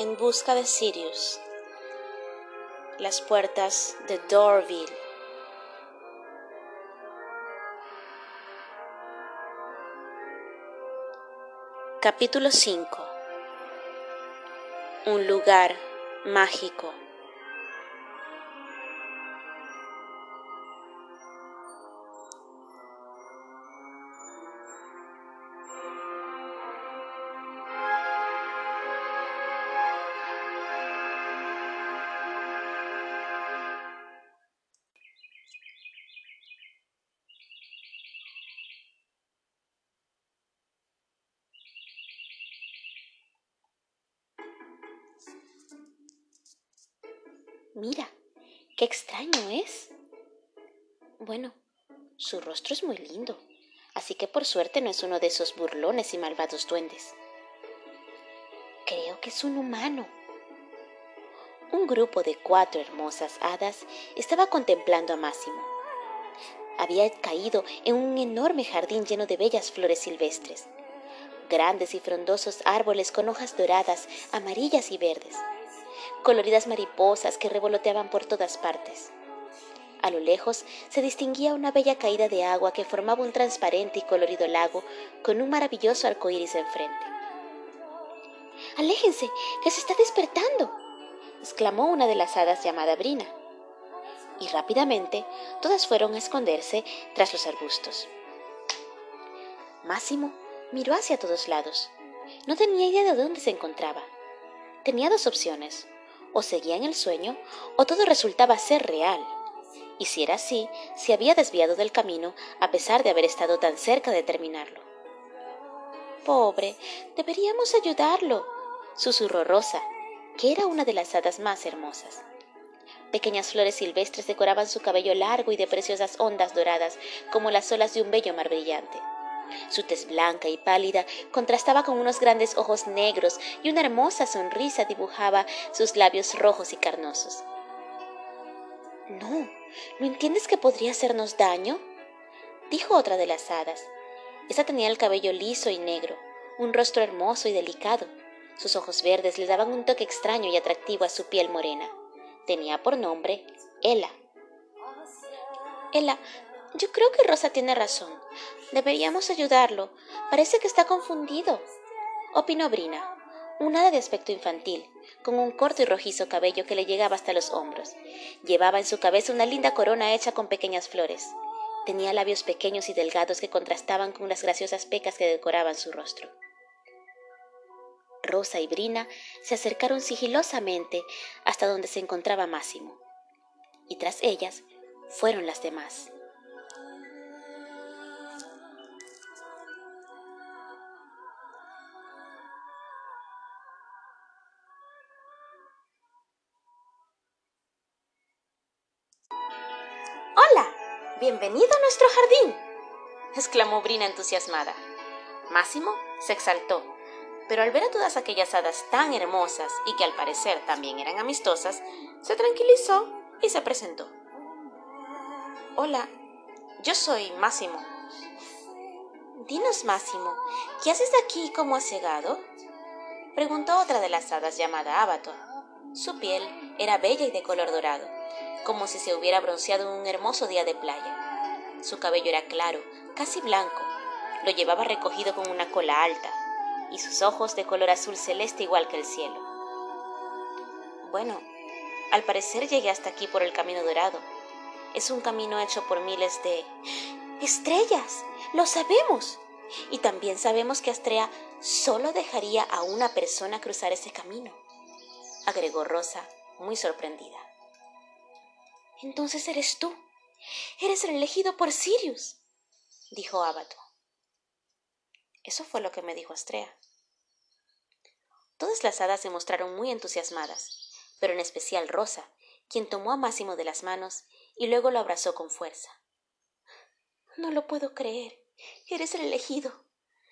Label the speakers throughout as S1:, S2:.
S1: En busca de Sirius. Las puertas de Dorville. Capítulo 5. Un lugar mágico. Mira, qué extraño es. Bueno, su rostro es muy lindo, así que por suerte no es uno de esos burlones y malvados duendes. Creo que es un humano. Un grupo de cuatro hermosas hadas estaba contemplando a Máximo. Había caído en un enorme jardín lleno de bellas flores silvestres, grandes y frondosos árboles con hojas doradas, amarillas y verdes coloridas mariposas que revoloteaban por todas partes. A lo lejos se distinguía una bella caída de agua que formaba un transparente y colorido lago con un maravilloso arco iris enfrente. ¡Aléjense, que se está despertando! exclamó una de las hadas llamada Brina. Y rápidamente todas fueron a esconderse tras los arbustos. Máximo miró hacia todos lados. No tenía idea de dónde se encontraba. Tenía dos opciones o seguía en el sueño o todo resultaba ser real. Y si era así, se había desviado del camino a pesar de haber estado tan cerca de terminarlo. Pobre, deberíamos ayudarlo, susurró Rosa, que era una de las hadas más hermosas. Pequeñas flores silvestres decoraban su cabello largo y de preciosas ondas doradas como las olas de un bello mar brillante. Su tez blanca y pálida contrastaba con unos grandes ojos negros y una hermosa sonrisa dibujaba sus labios rojos y carnosos. No, ¿no entiendes que podría hacernos daño? dijo otra de las hadas. Esa tenía el cabello liso y negro, un rostro hermoso y delicado. Sus ojos verdes le daban un toque extraño y atractivo a su piel morena. Tenía por nombre Ela. Ela, yo creo que Rosa tiene razón. Deberíamos ayudarlo. Parece que está confundido. Opinó Brina, una de aspecto infantil, con un corto y rojizo cabello que le llegaba hasta los hombros. Llevaba en su cabeza una linda corona hecha con pequeñas flores. Tenía labios pequeños y delgados que contrastaban con las graciosas pecas que decoraban su rostro. Rosa y Brina se acercaron sigilosamente hasta donde se encontraba Máximo, y tras ellas fueron las demás. Bienvenido a nuestro jardín. exclamó Brina entusiasmada. Máximo se exaltó, pero al ver a todas aquellas hadas tan hermosas y que al parecer también eran amistosas, se tranquilizó y se presentó. Hola, yo soy Máximo. Dinos, Máximo, ¿qué haces aquí como has llegado? preguntó otra de las hadas llamada Abato. Su piel era bella y de color dorado como si se hubiera bronceado en un hermoso día de playa. Su cabello era claro, casi blanco, lo llevaba recogido con una cola alta, y sus ojos de color azul celeste igual que el cielo. Bueno, al parecer llegué hasta aquí por el camino dorado. Es un camino hecho por miles de... ¡Estrellas! ¡Lo sabemos! Y también sabemos que Astrea solo dejaría a una persona cruzar ese camino, agregó Rosa, muy sorprendida. Entonces eres tú. Eres el elegido por Sirius, dijo Abato. Eso fue lo que me dijo Astrea. Todas las hadas se mostraron muy entusiasmadas, pero en especial Rosa, quien tomó a Máximo de las manos y luego lo abrazó con fuerza. No lo puedo creer. Eres el elegido.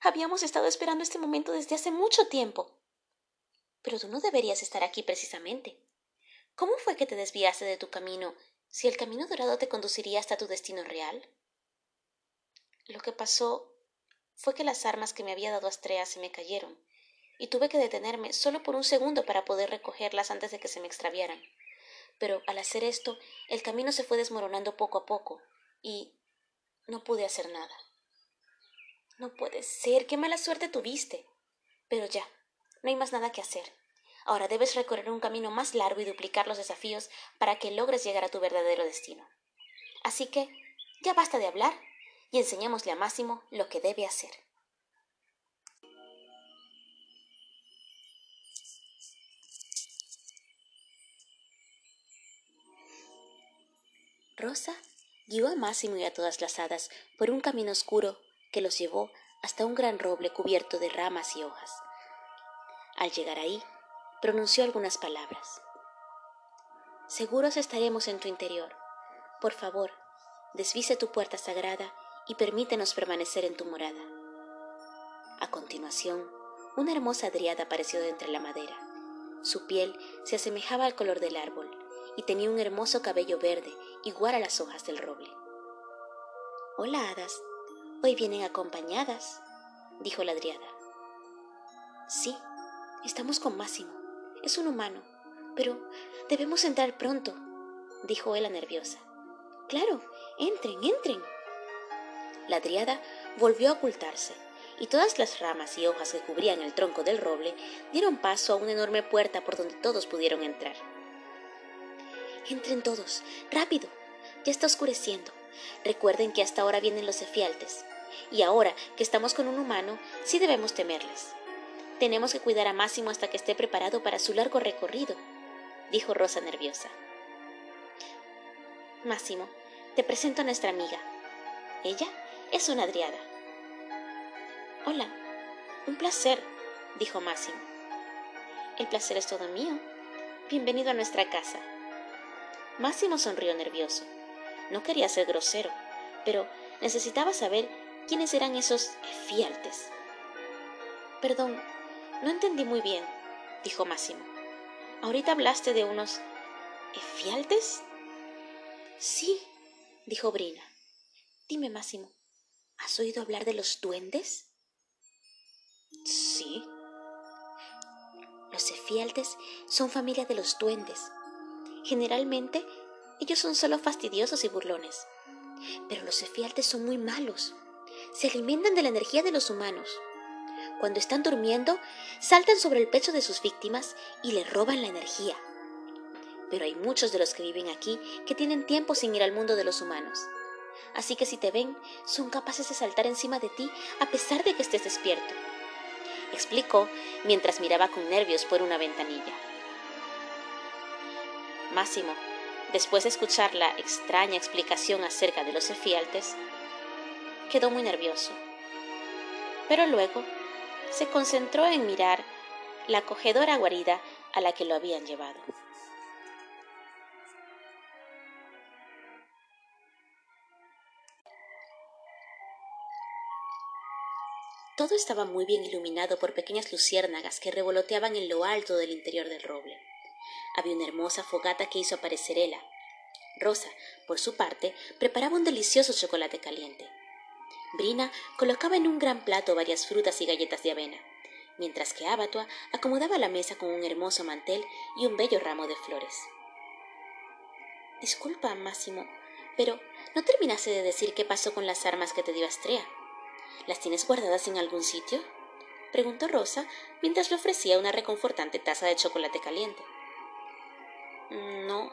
S1: Habíamos estado esperando este momento desde hace mucho tiempo. Pero tú no deberías estar aquí precisamente. ¿Cómo fue que te desviaste de tu camino si el camino dorado te conduciría hasta tu destino real? Lo que pasó fue que las armas que me había dado Astrea se me cayeron, y tuve que detenerme solo por un segundo para poder recogerlas antes de que se me extraviaran. Pero al hacer esto, el camino se fue desmoronando poco a poco, y no pude hacer nada. No puede ser, qué mala suerte tuviste. Pero ya, no hay más nada que hacer. Ahora debes recorrer un camino más largo y duplicar los desafíos para que logres llegar a tu verdadero destino. Así que, ya basta de hablar y enseñémosle a Máximo lo que debe hacer. Rosa guió a Máximo y a todas las hadas por un camino oscuro que los llevó hasta un gran roble cubierto de ramas y hojas. Al llegar ahí, pronunció algunas palabras. Seguros estaremos en tu interior. Por favor, desvise tu puerta sagrada y permítenos permanecer en tu morada. A continuación, una hermosa driada apareció de entre la madera. Su piel se asemejaba al color del árbol y tenía un hermoso cabello verde igual a las hojas del roble. Hola, hadas. Hoy vienen acompañadas, dijo la driada. Sí, estamos con Máximo. Es un humano, pero debemos entrar pronto, dijo ella nerviosa. Claro, entren, entren. La driada volvió a ocultarse, y todas las ramas y hojas que cubrían el tronco del roble dieron paso a una enorme puerta por donde todos pudieron entrar. Entren todos, rápido. Ya está oscureciendo. Recuerden que hasta ahora vienen los efialtes. Y ahora que estamos con un humano, sí debemos temerles. Tenemos que cuidar a Máximo hasta que esté preparado para su largo recorrido, dijo Rosa nerviosa. Máximo, te presento a nuestra amiga. Ella es una Adriada. Hola, un placer, dijo Máximo. El placer es todo mío. Bienvenido a nuestra casa. Máximo sonrió nervioso. No quería ser grosero, pero necesitaba saber quiénes eran esos efialtes. Perdón, no entendí muy bien, dijo Máximo. ¿Ahorita hablaste de unos efialtes? Sí, dijo Brina. Dime, Máximo, ¿has oído hablar de los duendes? Sí. Los efialtes son familia de los duendes Generalmente, ellos son solo fastidiosos y burlones. Pero los efialtes son muy malos. Se alimentan de la energía de los humanos. Cuando están durmiendo, saltan sobre el pecho de sus víctimas y le roban la energía. Pero hay muchos de los que viven aquí que tienen tiempo sin ir al mundo de los humanos. Así que si te ven, son capaces de saltar encima de ti a pesar de que estés despierto. Explicó mientras miraba con nervios por una ventanilla. Máximo, después de escuchar la extraña explicación acerca de los efialtes, quedó muy nervioso. Pero luego se concentró en mirar la acogedora guarida a la que lo habían llevado. Todo estaba muy bien iluminado por pequeñas luciérnagas que revoloteaban en lo alto del interior del roble. Había una hermosa fogata que hizo aparecer Ella. Rosa, por su parte, preparaba un delicioso chocolate caliente. Brina colocaba en un gran plato varias frutas y galletas de avena, mientras que Abatua acomodaba la mesa con un hermoso mantel y un bello ramo de flores. Disculpa, Máximo, pero ¿no terminaste de decir qué pasó con las armas que te dio Astrea? ¿Las tienes guardadas en algún sitio? preguntó Rosa mientras le ofrecía una reconfortante taza de chocolate caliente. No,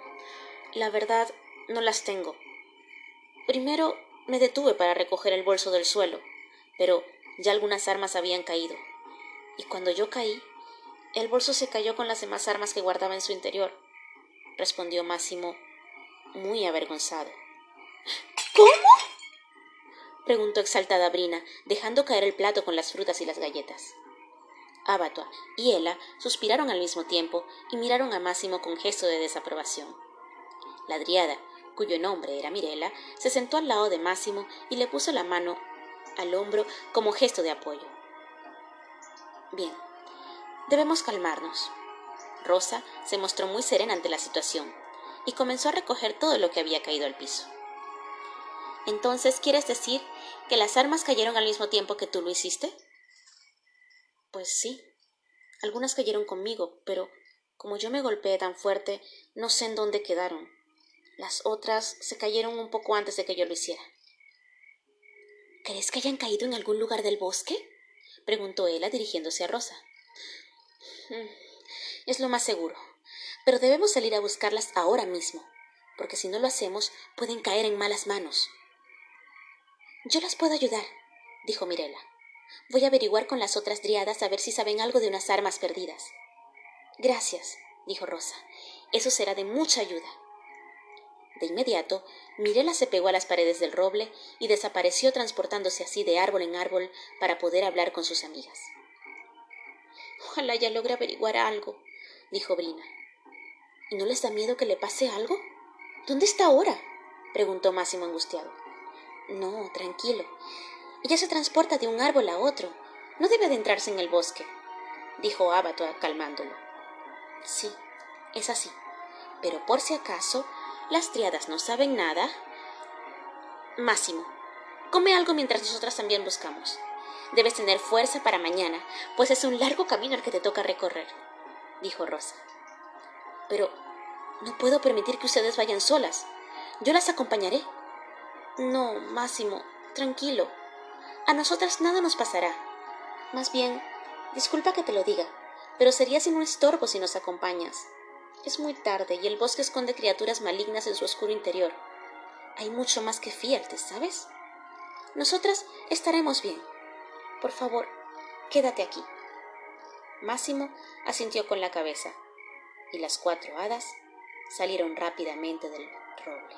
S1: la verdad, no las tengo. Primero me detuve para recoger el bolso del suelo, pero ya algunas armas habían caído. Y cuando yo caí, el bolso se cayó con las demás armas que guardaba en su interior, respondió Máximo, muy avergonzado. ¿Cómo? preguntó exaltada Brina, dejando caer el plato con las frutas y las galletas. Abatua y Ella suspiraron al mismo tiempo y miraron a Máximo con gesto de desaprobación. La Driada, cuyo nombre era Mirela, se sentó al lado de Máximo y le puso la mano al hombro como gesto de apoyo. Bien, debemos calmarnos. Rosa se mostró muy serena ante la situación y comenzó a recoger todo lo que había caído al piso. Entonces, ¿quieres decir que las armas cayeron al mismo tiempo que tú lo hiciste? Pues sí, Algunas cayeron conmigo, pero como yo me golpeé tan fuerte, no sé en dónde quedaron. Las otras se cayeron un poco antes de que yo lo hiciera. ¿Crees que hayan caído en algún lugar del bosque? preguntó ella dirigiéndose a Rosa. Mm, es lo más seguro. Pero debemos salir a buscarlas ahora mismo, porque si no lo hacemos pueden caer en malas manos. Yo las puedo ayudar, dijo Mirela. Voy a averiguar con las otras driadas a ver si saben algo de unas armas perdidas. Gracias, dijo Rosa. Eso será de mucha ayuda. De inmediato, Mirela se pegó a las paredes del roble y desapareció transportándose así de árbol en árbol para poder hablar con sus amigas. Ojalá ya logre averiguar algo, dijo Brina. ¿Y no les da miedo que le pase algo? ¿Dónde está ahora? preguntó Máximo angustiado. No, tranquilo. Ella se transporta de un árbol a otro. No debe adentrarse en el bosque, dijo Abato calmándolo. Sí, es así. Pero por si acaso, las triadas no saben nada. Máximo, come algo mientras nosotras también buscamos. Debes tener fuerza para mañana, pues es un largo camino el que te toca recorrer, dijo Rosa. Pero no puedo permitir que ustedes vayan solas. Yo las acompañaré. No, Máximo, tranquilo. A nosotras nada nos pasará. Más bien, disculpa que te lo diga, pero sería sin un estorbo si nos acompañas. Es muy tarde y el bosque esconde criaturas malignas en su oscuro interior. Hay mucho más que fiarte, ¿sabes? Nosotras estaremos bien. Por favor, quédate aquí. Máximo asintió con la cabeza, y las cuatro hadas salieron rápidamente del roble.